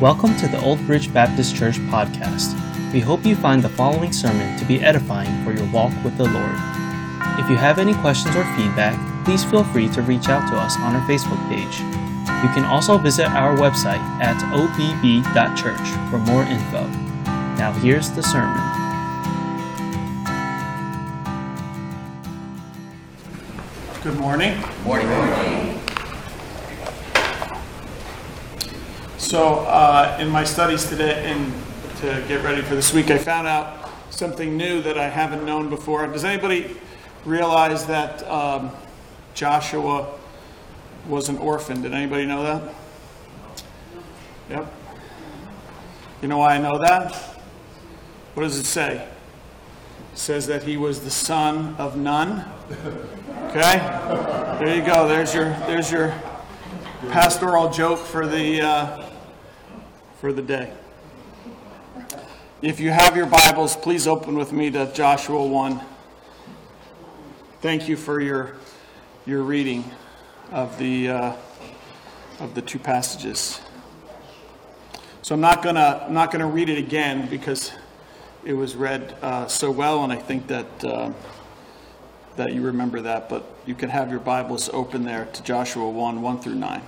Welcome to the Old Bridge Baptist Church podcast. We hope you find the following sermon to be edifying for your walk with the Lord. If you have any questions or feedback, please feel free to reach out to us on our Facebook page. You can also visit our website at obb.church for more info. Now, here's the sermon. Good morning. Morning. Morning. So, uh, in my studies today and to get ready for this week, I found out something new that I haven't known before. Does anybody realize that um, Joshua was an orphan? Did anybody know that? Yep. You know why I know that? What does it say? It says that he was the son of none. Okay? There you go. There's your there's your pastoral joke for the uh, for the day. If you have your Bibles, please open with me to Joshua 1. Thank you for your, your reading of the, uh, of the two passages. So I'm not going to I'm not gonna read it again because it was read uh, so well, and I think that, uh, that you remember that. But you can have your Bibles open there to Joshua 1 1 through 9.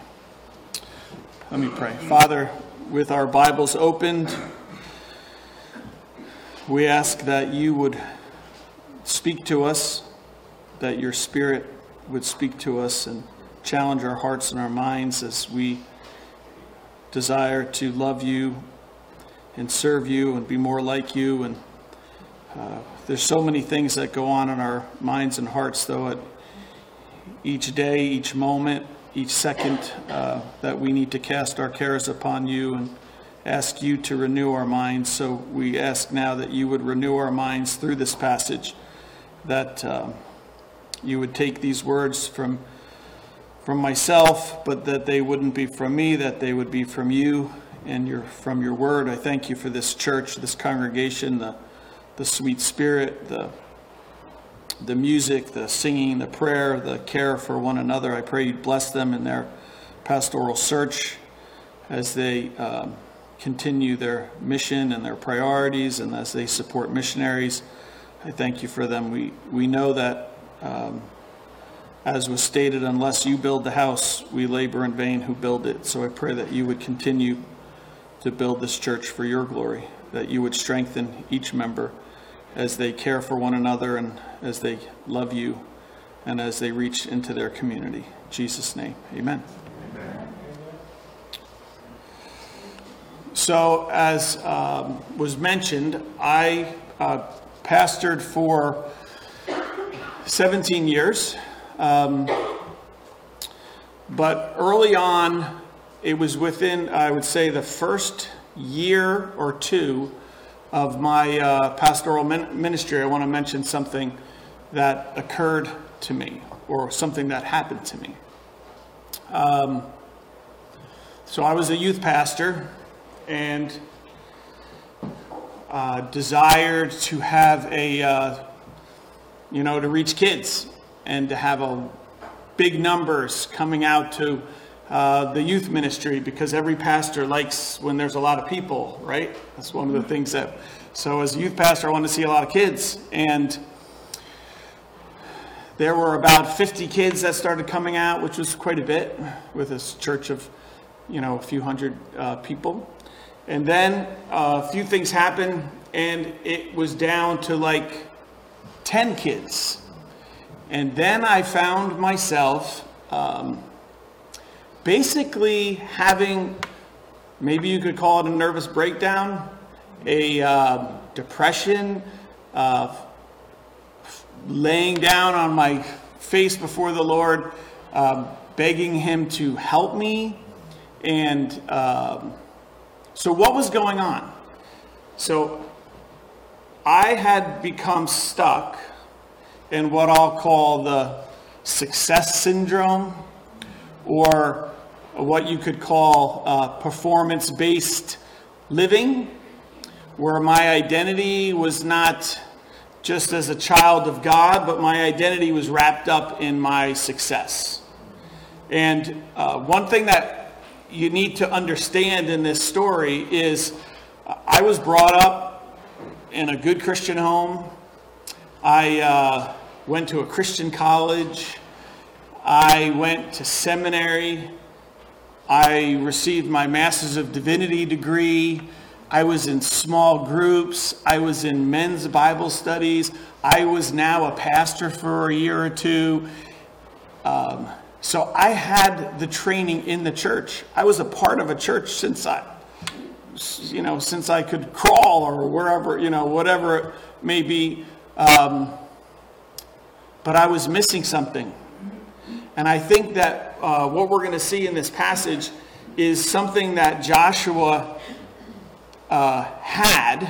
Let me pray. Father, with our Bibles opened, we ask that you would speak to us, that your Spirit would speak to us and challenge our hearts and our minds as we desire to love you and serve you and be more like you. And uh, there's so many things that go on in our minds and hearts, though, at each day, each moment each second uh, that we need to cast our cares upon you and ask you to renew our minds. So we ask now that you would renew our minds through this passage, that uh, you would take these words from from myself, but that they wouldn't be from me, that they would be from you and your from your word. I thank you for this church, this congregation, the the sweet spirit, the the music, the singing, the prayer, the care for one another. I pray you bless them in their pastoral search as they um, continue their mission and their priorities and as they support missionaries. I thank you for them. We, we know that, um, as was stated, unless you build the house, we labor in vain who build it. So I pray that you would continue to build this church for your glory, that you would strengthen each member as they care for one another and as they love you and as they reach into their community. In Jesus' name, amen. So, as um, was mentioned, I uh, pastored for 17 years. Um, but early on, it was within, I would say, the first year or two of my uh, pastoral ministry, I want to mention something that occurred to me or something that happened to me. Um, so I was a youth pastor and uh, desired to have a, uh, you know, to reach kids and to have a big numbers coming out to uh, the youth ministry because every pastor likes when there's a lot of people, right? That's one of the things that. So, as a youth pastor, I wanted to see a lot of kids. And there were about 50 kids that started coming out, which was quite a bit with this church of, you know, a few hundred uh, people. And then uh, a few things happened, and it was down to like 10 kids. And then I found myself. Um, basically having, maybe you could call it a nervous breakdown, a uh, depression, uh, laying down on my face before the Lord, uh, begging Him to help me. And um, so, what was going on? So, I had become stuck in what I'll call the success syndrome or what you could call uh, performance based living, where my identity was not just as a child of God, but my identity was wrapped up in my success. And uh, one thing that you need to understand in this story is I was brought up in a good Christian home. I uh, went to a Christian college. I went to seminary. I received my Master's of Divinity degree. I was in small groups. I was in men's Bible studies. I was now a pastor for a year or two. Um, so I had the training in the church. I was a part of a church since I, you know, since I could crawl or wherever, you know, whatever it may be. Um, but I was missing something. And I think that uh, what we're going to see in this passage is something that Joshua uh, had,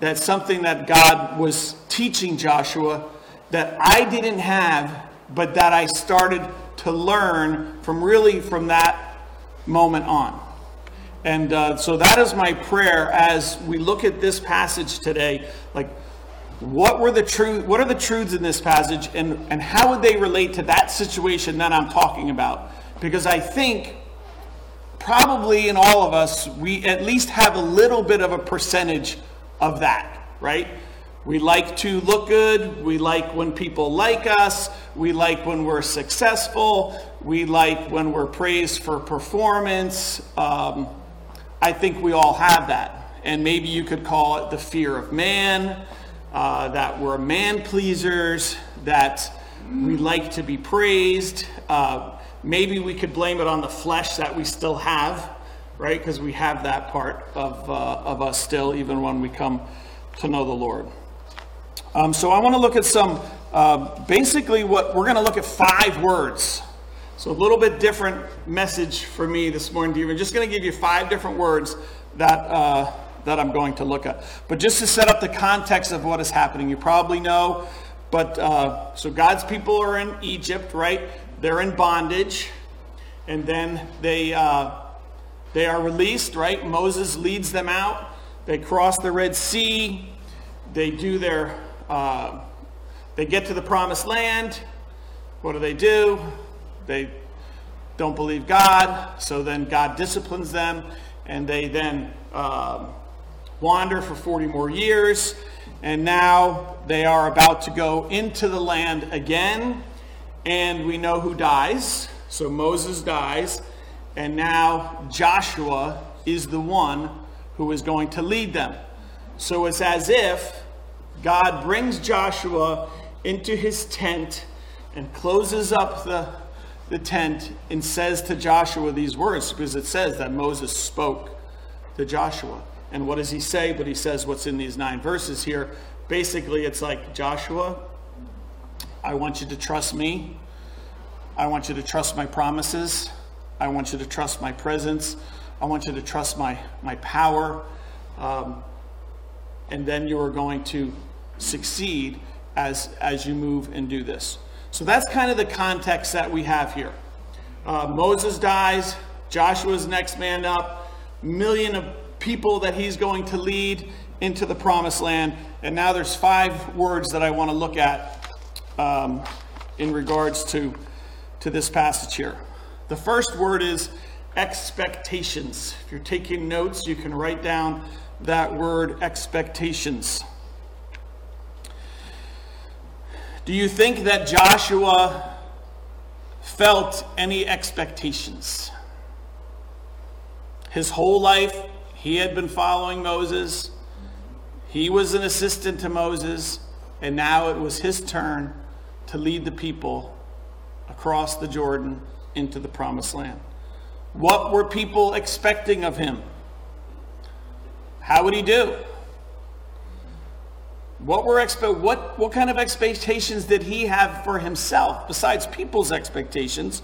that's something that God was teaching Joshua that I didn't have, but that I started to learn from really from that moment on. And uh, so that is my prayer as we look at this passage today. Like, what were the truth? What are the truths in this passage, and and how would they relate to that situation that I'm talking about? Because I think probably in all of us we at least have a little bit of a percentage of that, right? We like to look good. We like when people like us. We like when we're successful. We like when we're praised for performance. Um, I think we all have that. And maybe you could call it the fear of man, uh, that we're man pleasers, that we like to be praised. Uh, maybe we could blame it on the flesh that we still have, right? Because we have that part of, uh, of us still, even when we come to know the Lord. Um, so I want to look at some, uh, basically, what we're going to look at five words. So a little bit different message for me this morning, you. I'm just going to give you five different words that uh, that I'm going to look at. But just to set up the context of what is happening, you probably know. But uh, so God's people are in Egypt, right? They're in bondage, and then they uh, they are released, right? Moses leads them out. They cross the Red Sea. They do their uh, they get to the promised land. What do they do? They don't believe God, so then God disciplines them, and they then uh, wander for 40 more years. And now they are about to go into the land again, and we know who dies. So Moses dies, and now Joshua is the one who is going to lead them. So it's as if God brings Joshua into his tent and closes up the, the tent and says to Joshua these words because it says that Moses spoke to Joshua. And what does he say? But he says what's in these nine verses here. Basically, it's like, Joshua, I want you to trust me. I want you to trust my promises. I want you to trust my presence. I want you to trust my, my power. Um, and then you are going to succeed as, as you move and do this. So that's kind of the context that we have here. Uh, Moses dies, Joshua's next man up, million of people that he's going to lead into the promised land. And now there's five words that I want to look at um, in regards to, to this passage here. The first word is expectations. If you're taking notes, you can write down that word expectations. Do you think that Joshua felt any expectations? His whole life, he had been following Moses. He was an assistant to Moses, and now it was his turn to lead the people across the Jordan into the promised land. What were people expecting of him? How would he do? What were expe- what what kind of expectations did he have for himself besides people's expectations?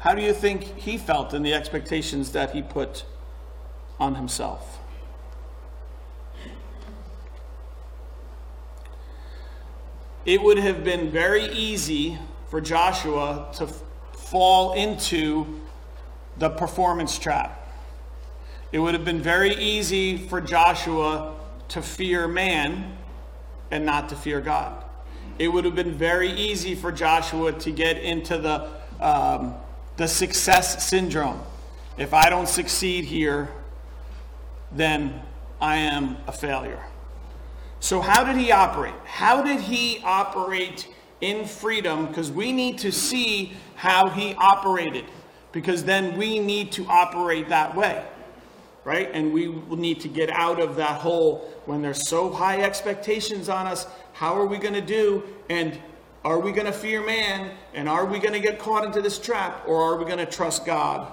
How do you think he felt in the expectations that he put on himself? It would have been very easy for Joshua to f- fall into the performance trap. It would have been very easy for Joshua to fear man and not to fear God. It would have been very easy for Joshua to get into the, um, the success syndrome if I don't succeed here, then I am a failure. So, how did he operate? How did he operate in freedom? Because we need to see how he operated, because then we need to operate that way, right? And we will need to get out of that hole when there's so high expectations on us. How are we going to do? And are we going to fear man? And are we going to get caught into this trap? Or are we going to trust God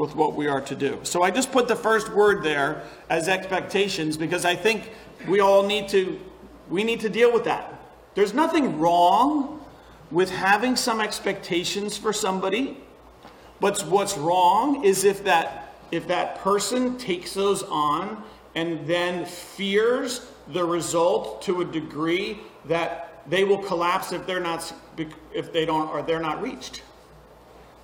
with what we are to do? So I just put the first word there as expectations because I think we all need to we need to deal with that. There's nothing wrong with having some expectations for somebody, but what's wrong is if that if that person takes those on and then fears the result to a degree that they will collapse if they're not if they don't or they're not reached.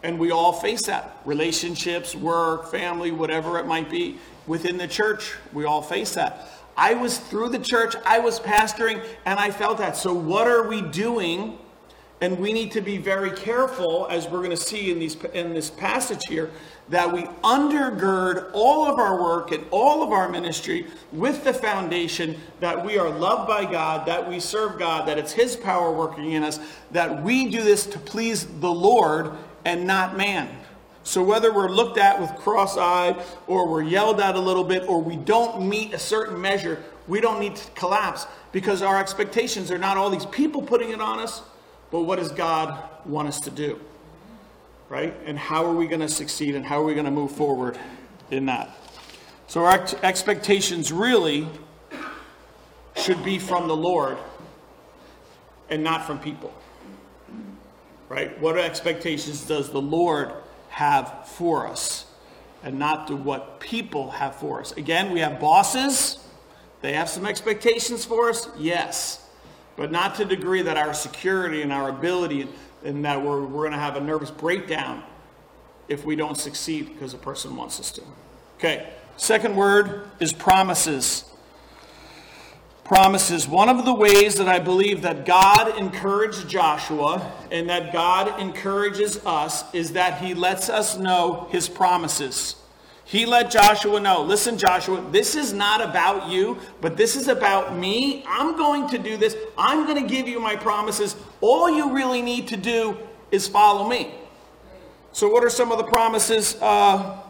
And we all face that. Relationships, work, family, whatever it might be within the church, we all face that. I was through the church, I was pastoring, and I felt that. So, what are we doing? And we need to be very careful, as we're going to see in, these, in this passage here, that we undergird all of our work and all of our ministry with the foundation that we are loved by God, that we serve God, that it's His power working in us, that we do this to please the Lord and not man. So whether we're looked at with cross eyed or we're yelled at a little bit or we don't meet a certain measure, we don't need to collapse because our expectations are not all these people putting it on us, but what does God want us to do? Right? And how are we going to succeed and how are we going to move forward in that? So our expectations really should be from the Lord and not from people. Right? What expectations does the Lord have for us and not to what people have for us. Again, we have bosses. They have some expectations for us, yes, but not to the degree that our security and our ability and that we're, we're going to have a nervous breakdown if we don't succeed because a person wants us to. Okay, second word is promises promises. One of the ways that I believe that God encouraged Joshua and that God encourages us is that he lets us know his promises. He let Joshua know, listen, Joshua, this is not about you, but this is about me. I'm going to do this. I'm going to give you my promises. All you really need to do is follow me. So, what are some of the promises uh,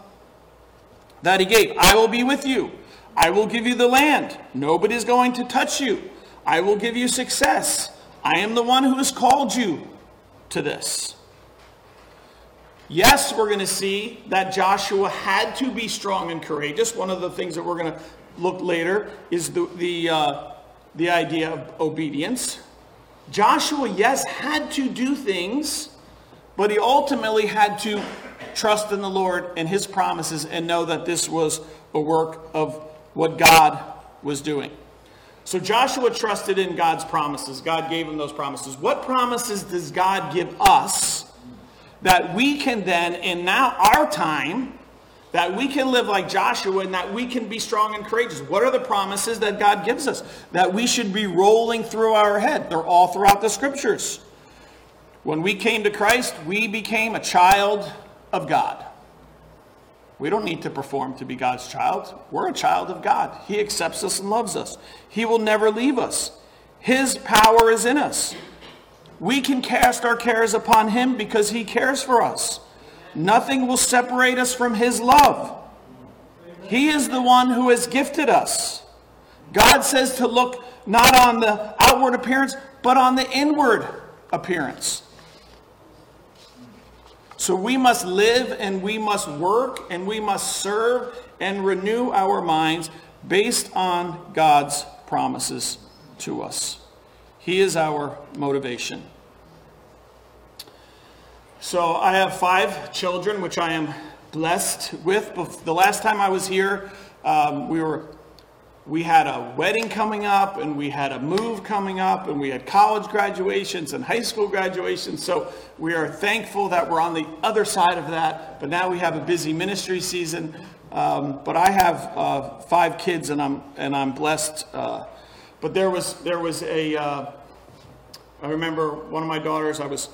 that he gave? I will be with you. I will give you the land. Nobody's going to touch you. I will give you success. I am the one who has called you to this. Yes, we're going to see that Joshua had to be strong and courageous. One of the things that we're going to look later is the, the, uh, the idea of obedience. Joshua, yes, had to do things, but he ultimately had to trust in the Lord and his promises and know that this was a work of what God was doing. So Joshua trusted in God's promises. God gave him those promises. What promises does God give us that we can then, in now our time, that we can live like Joshua and that we can be strong and courageous? What are the promises that God gives us that we should be rolling through our head? They're all throughout the scriptures. When we came to Christ, we became a child of God. We don't need to perform to be God's child. We're a child of God. He accepts us and loves us. He will never leave us. His power is in us. We can cast our cares upon Him because He cares for us. Nothing will separate us from His love. He is the one who has gifted us. God says to look not on the outward appearance, but on the inward appearance. So we must live and we must work and we must serve and renew our minds based on God's promises to us. He is our motivation. So I have five children, which I am blessed with. The last time I was here, um, we were we had a wedding coming up and we had a move coming up and we had college graduations and high school graduations. So we are thankful that we're on the other side of that. But now we have a busy ministry season. Um, but i have uh, five kids and i'm and i'm blessed uh, but there was there was a uh, I remember one of my daughters i was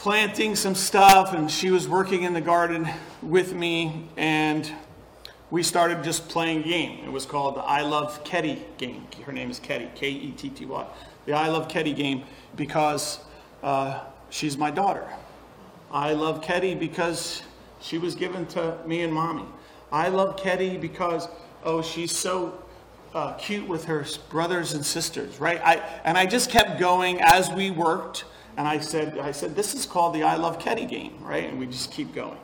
planting some stuff, and she was working in the garden with me, and we started just playing game. It was called the I Love Ketty game. Her name is Ketty, K E T T Y. The I Love Ketty game because uh, she's my daughter. I love Ketty because she was given to me and mommy. I love Ketty because, oh, she's so uh, cute with her brothers and sisters, right? I, and I just kept going as we worked. And I said, I said, this is called the I Love Ketty game, right? And we just keep going.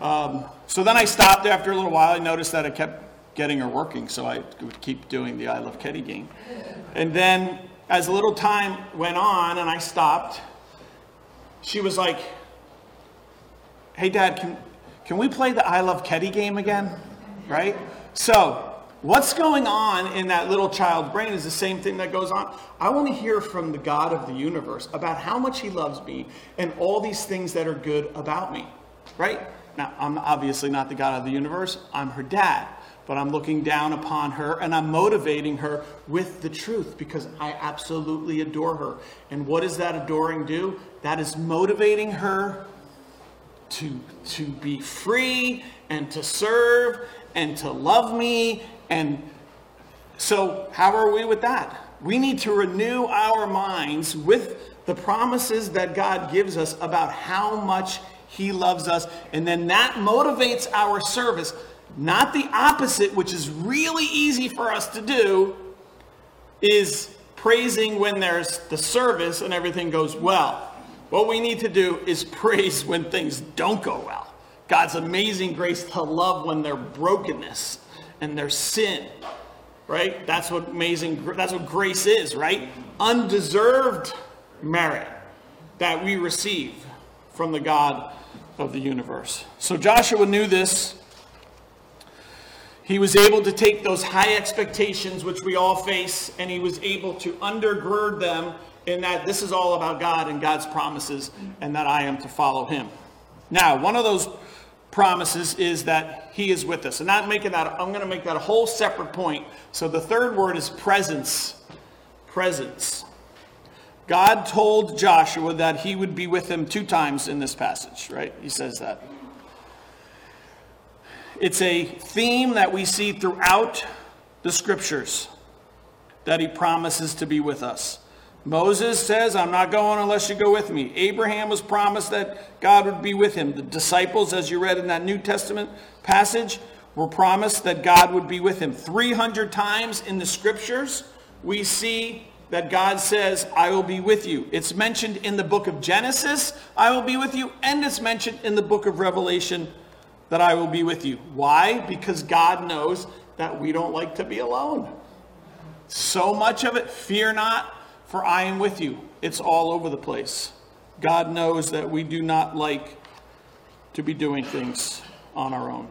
Um, so then I stopped after a little while. I noticed that I kept getting her working, so I would keep doing the I Love Ketty game. And then as a little time went on and I stopped, she was like, Hey, Dad, can, can we play the I Love Ketty game again? Right? So, what's going on in that little child's brain is the same thing that goes on. I want to hear from the God of the universe about how much He loves me and all these things that are good about me. Right? Now, I'm obviously not the God of the universe, I'm her dad. But I'm looking down upon her and I'm motivating her with the truth because I absolutely adore her. And what does that adoring do? That is motivating her to, to be free and to serve and to love me. And so, how are we with that? We need to renew our minds with the promises that God gives us about how much he loves us. And then that motivates our service, not the opposite, which is really easy for us to do, is praising when there's the service and everything goes well. What we need to do is praise when things don't go well. God's amazing grace to love when their brokenness and their sin, right? That's what amazing, that's what grace is, right? Undeserved merit that we receive from the God of the universe. So Joshua knew this. He was able to take those high expectations which we all face, and he was able to undergird them in that this is all about God and God's promises, and that I am to follow him. Now, one of those promises is that he is with us. And not making that, I'm going to make that a whole separate point. So the third word is presence. Presence. God told Joshua that he would be with him two times in this passage, right? He says that. It's a theme that we see throughout the scriptures that he promises to be with us. Moses says, I'm not going unless you go with me. Abraham was promised that God would be with him. The disciples, as you read in that New Testament passage, were promised that God would be with him. 300 times in the scriptures, we see that God says, I will be with you. It's mentioned in the book of Genesis, I will be with you, and it's mentioned in the book of Revelation that I will be with you. Why? Because God knows that we don't like to be alone. So much of it, fear not, for I am with you. It's all over the place. God knows that we do not like to be doing things on our own.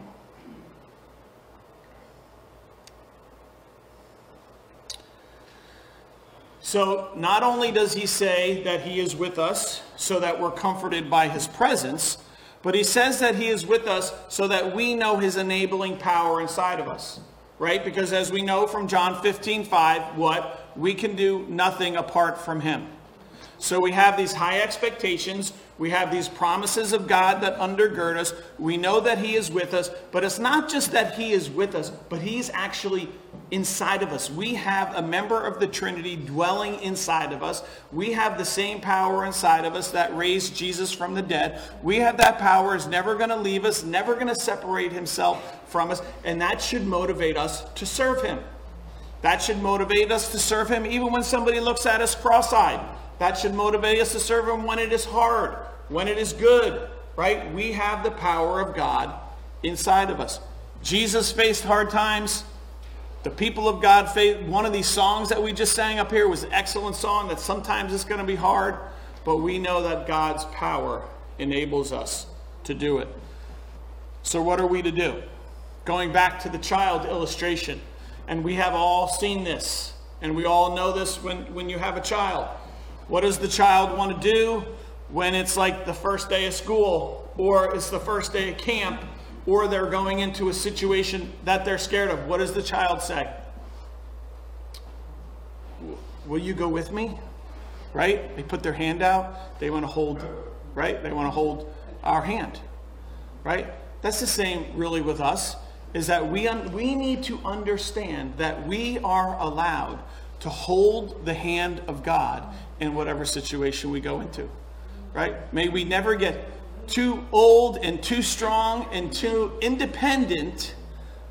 So, not only does he say that he is with us so that we're comforted by his presence, but he says that he is with us so that we know his enabling power inside of us. Right? Because as we know from John 15 5, what? We can do nothing apart from him. So we have these high expectations. We have these promises of God that undergird us. We know that He is with us, but it's not just that He is with us, but He's actually inside of us. We have a member of the Trinity dwelling inside of us. We have the same power inside of us that raised Jesus from the dead. We have that power is never going to leave us, never going to separate himself from us, and that should motivate us to serve him. That should motivate us to serve him even when somebody looks at us cross-eyed. That should motivate us to serve him when it is hard, when it is good, right? We have the power of God inside of us. Jesus faced hard times. The people of God one of these songs that we just sang up here was an excellent song that sometimes it's going to be hard, but we know that God's power enables us to do it. So what are we to do? Going back to the child illustration, and we have all seen this, and we all know this when, when you have a child. What does the child want to do when it's like the first day of school, or it's the first day of camp, or they're going into a situation that they're scared of, what does the child say? Will you go with me? Right? They put their hand out. They want to hold right? They want to hold our hand, right? That's the same really with us, is that we, un- we need to understand that we are allowed to hold the hand of God in whatever situation we go into, right? May we never get too old and too strong and too independent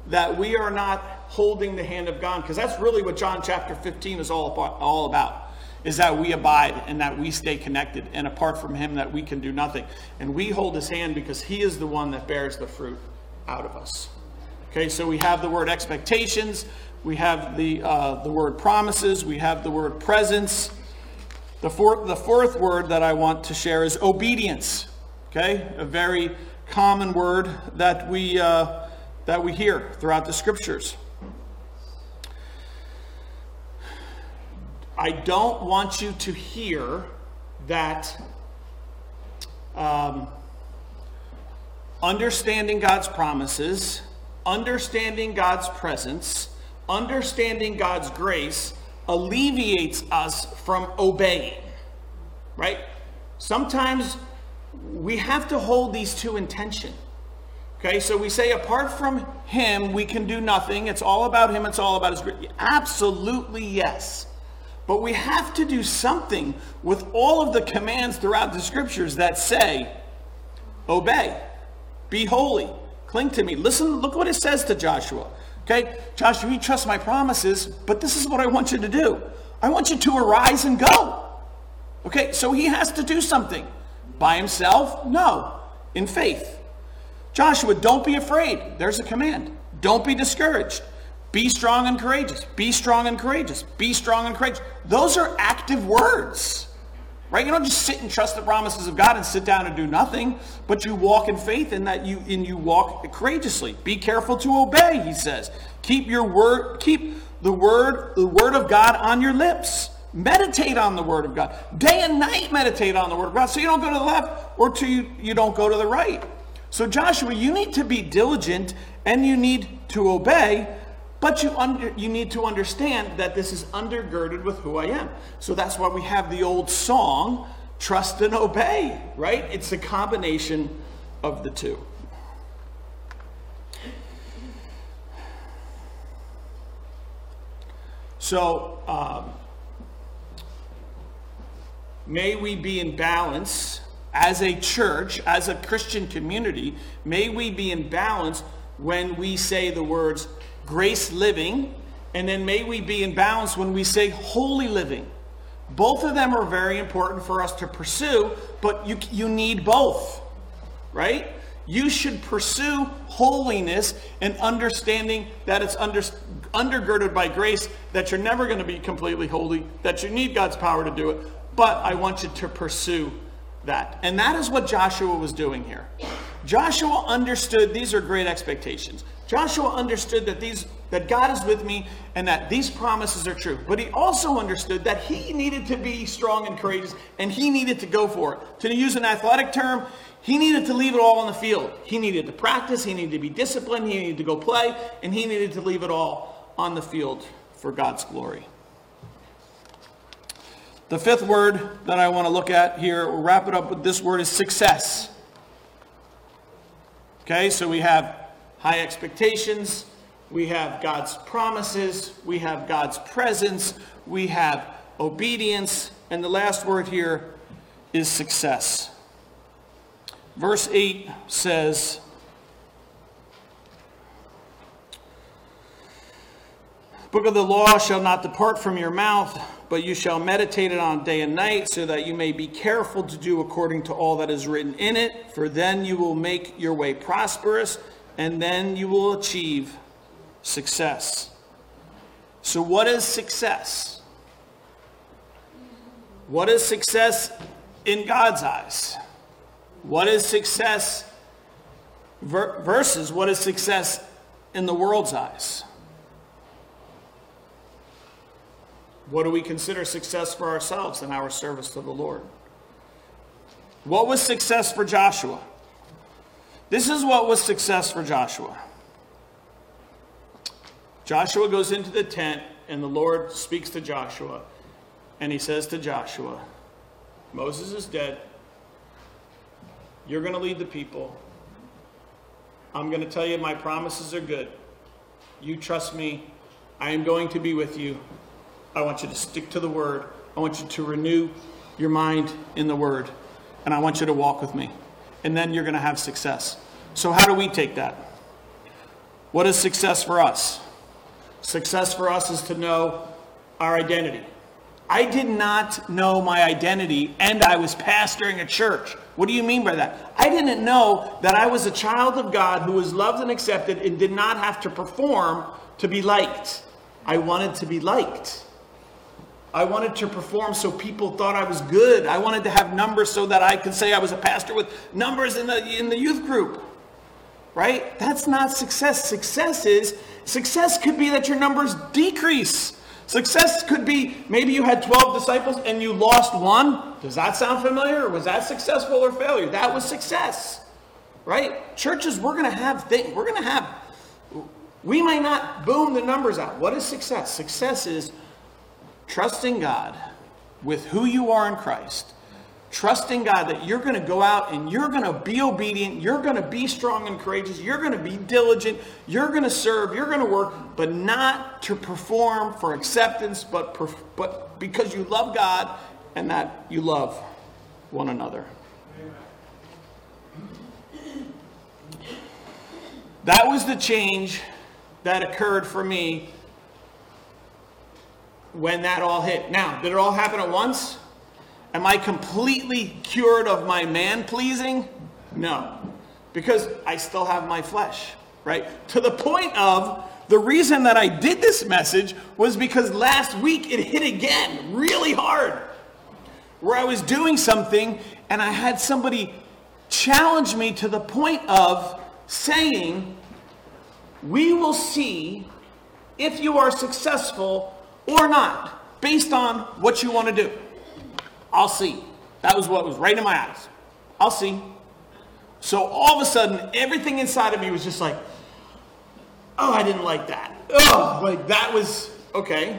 that we are not holding the hand of God, because that's really what John chapter 15 is all about, all about is that we abide and that we stay connected and apart from him that we can do nothing. And we hold his hand because he is the one that bears the fruit out of us. Okay so we have the word expectations we have the uh, the word promises we have the word presence. The fourth the fourth word that i want to share is obedience okay a very common word that we uh, that we hear throughout the scriptures I don't want you to hear that um, understanding God's promises, understanding God's presence, understanding God's grace alleviates us from obeying. Right? Sometimes we have to hold these two in tension. Okay, so we say apart from Him, we can do nothing. It's all about Him, it's all about His grace. Absolutely, yes. But we have to do something with all of the commands throughout the scriptures that say, obey, be holy, cling to me. Listen, look what it says to Joshua. Okay, Joshua, you trust my promises, but this is what I want you to do. I want you to arise and go. Okay, so he has to do something. By himself? No. In faith. Joshua, don't be afraid. There's a command. Don't be discouraged. Be strong and courageous. Be strong and courageous. Be strong and courageous. Those are active words. Right? You don't just sit and trust the promises of God and sit down and do nothing, but you walk in faith in that you and you walk courageously. Be careful to obey, he says. Keep your word, keep the word, the word of God on your lips. Meditate on the word of God. Day and night meditate on the word of God. So you don't go to the left or to you, don't go to the right. So Joshua, you need to be diligent and you need to obey but you, under, you need to understand that this is undergirded with who I am. So that's why we have the old song, Trust and Obey, right? It's a combination of the two. So, um, may we be in balance as a church, as a Christian community, may we be in balance when we say the words grace living, and then may we be in balance when we say holy living. Both of them are very important for us to pursue, but you, you need both, right? You should pursue holiness and understanding that it's under, undergirded by grace, that you're never going to be completely holy, that you need God's power to do it. But I want you to pursue that. And that is what Joshua was doing here. Joshua understood these are great expectations. Joshua understood that these that God is with me and that these promises are true. But he also understood that he needed to be strong and courageous and he needed to go for it. To use an athletic term, he needed to leave it all on the field. He needed to practice, he needed to be disciplined, he needed to go play, and he needed to leave it all on the field for God's glory. The fifth word that I want to look at here, we'll wrap it up with this word is success. Okay, so we have high expectations, we have God's promises, we have God's presence, we have obedience, and the last word here is success. Verse 8 says, Book of the law shall not depart from your mouth but you shall meditate it on day and night, so that you may be careful to do according to all that is written in it. For then you will make your way prosperous, and then you will achieve success. So, what is success? What is success in God's eyes? What is success versus what is success in the world's eyes? What do we consider success for ourselves in our service to the Lord? What was success for Joshua? This is what was success for Joshua. Joshua goes into the tent, and the Lord speaks to Joshua, and he says to Joshua, Moses is dead. You're going to lead the people. I'm going to tell you my promises are good. You trust me. I am going to be with you. I want you to stick to the word. I want you to renew your mind in the word. And I want you to walk with me. And then you're going to have success. So, how do we take that? What is success for us? Success for us is to know our identity. I did not know my identity and I was pastoring a church. What do you mean by that? I didn't know that I was a child of God who was loved and accepted and did not have to perform to be liked. I wanted to be liked. I wanted to perform so people thought I was good. I wanted to have numbers so that I could say I was a pastor with numbers in the, in the youth group. Right? That's not success. Success is, success could be that your numbers decrease. Success could be maybe you had 12 disciples and you lost one. Does that sound familiar? Was that successful or failure? That was success. Right? Churches, we're going to have things. We're going to have, we might not boom the numbers out. What is success? Success is trusting God with who you are in Christ trusting God that you're going to go out and you're going to be obedient, you're going to be strong and courageous, you're going to be diligent, you're going to serve, you're going to work, but not to perform for acceptance, but, but because you love God and that you love one another. That was the change that occurred for me when that all hit. Now, did it all happen at once? Am I completely cured of my man pleasing? No, because I still have my flesh, right? To the point of the reason that I did this message was because last week it hit again really hard. Where I was doing something and I had somebody challenge me to the point of saying, We will see if you are successful or not based on what you want to do. I'll see. That was what was right in my eyes. I'll see. So all of a sudden, everything inside of me was just like, oh, I didn't like that. Oh, like that was okay.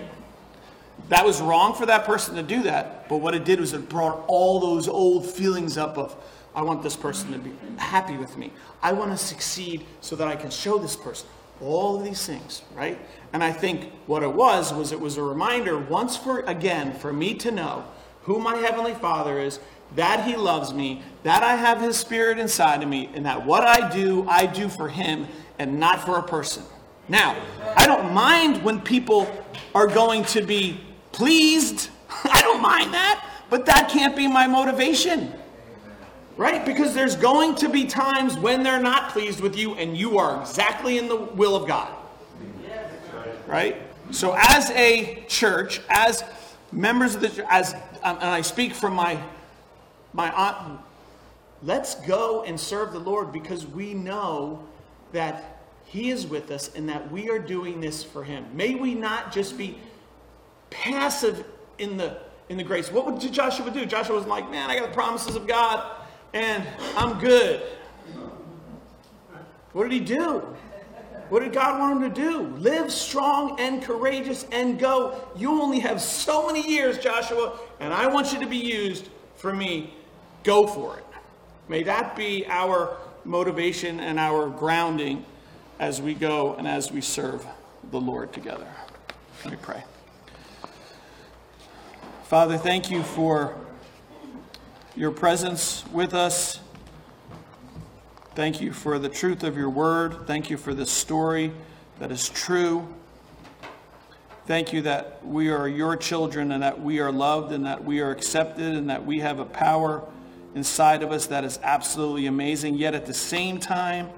That was wrong for that person to do that. But what it did was it brought all those old feelings up of, I want this person to be happy with me. I want to succeed so that I can show this person all of these things, right? And I think what it was was it was a reminder once for again for me to know who my Heavenly Father is, that He loves me, that I have His Spirit inside of me, and that what I do, I do for Him and not for a person. Now, I don't mind when people are going to be pleased. I don't mind that, but that can't be my motivation. Right? Because there's going to be times when they're not pleased with you and you are exactly in the will of God. Right? So, as a church, as members of the as um, and I speak from my my aunt. Let's go and serve the Lord because we know that He is with us and that we are doing this for Him. May we not just be passive in the in the grace. What would Joshua do? Joshua was like, man, I got the promises of God and I'm good. What did he do? What did God want him to do? Live strong and courageous and go. You only have so many years, Joshua, and I want you to be used for me. Go for it. May that be our motivation and our grounding as we go and as we serve the Lord together. Let me pray. Father, thank you for your presence with us. Thank you for the truth of your word. Thank you for this story that is true. Thank you that we are your children and that we are loved and that we are accepted and that we have a power inside of us that is absolutely amazing. Yet at the same time,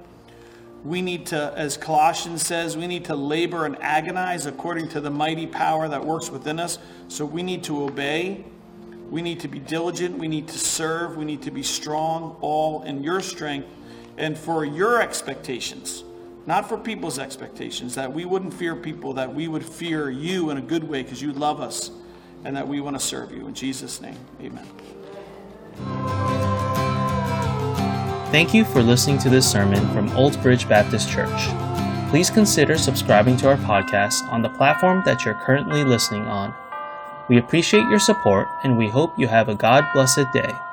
we need to, as Colossians says, we need to labor and agonize according to the mighty power that works within us. So we need to obey. We need to be diligent. We need to serve. We need to be strong, all in your strength and for your expectations, not for people's expectations, that we wouldn't fear people, that we would fear you in a good way because you love us and that we want to serve you. In Jesus' name, amen. Thank you for listening to this sermon from Old Bridge Baptist Church. Please consider subscribing to our podcast on the platform that you're currently listening on. We appreciate your support and we hope you have a God blessed day.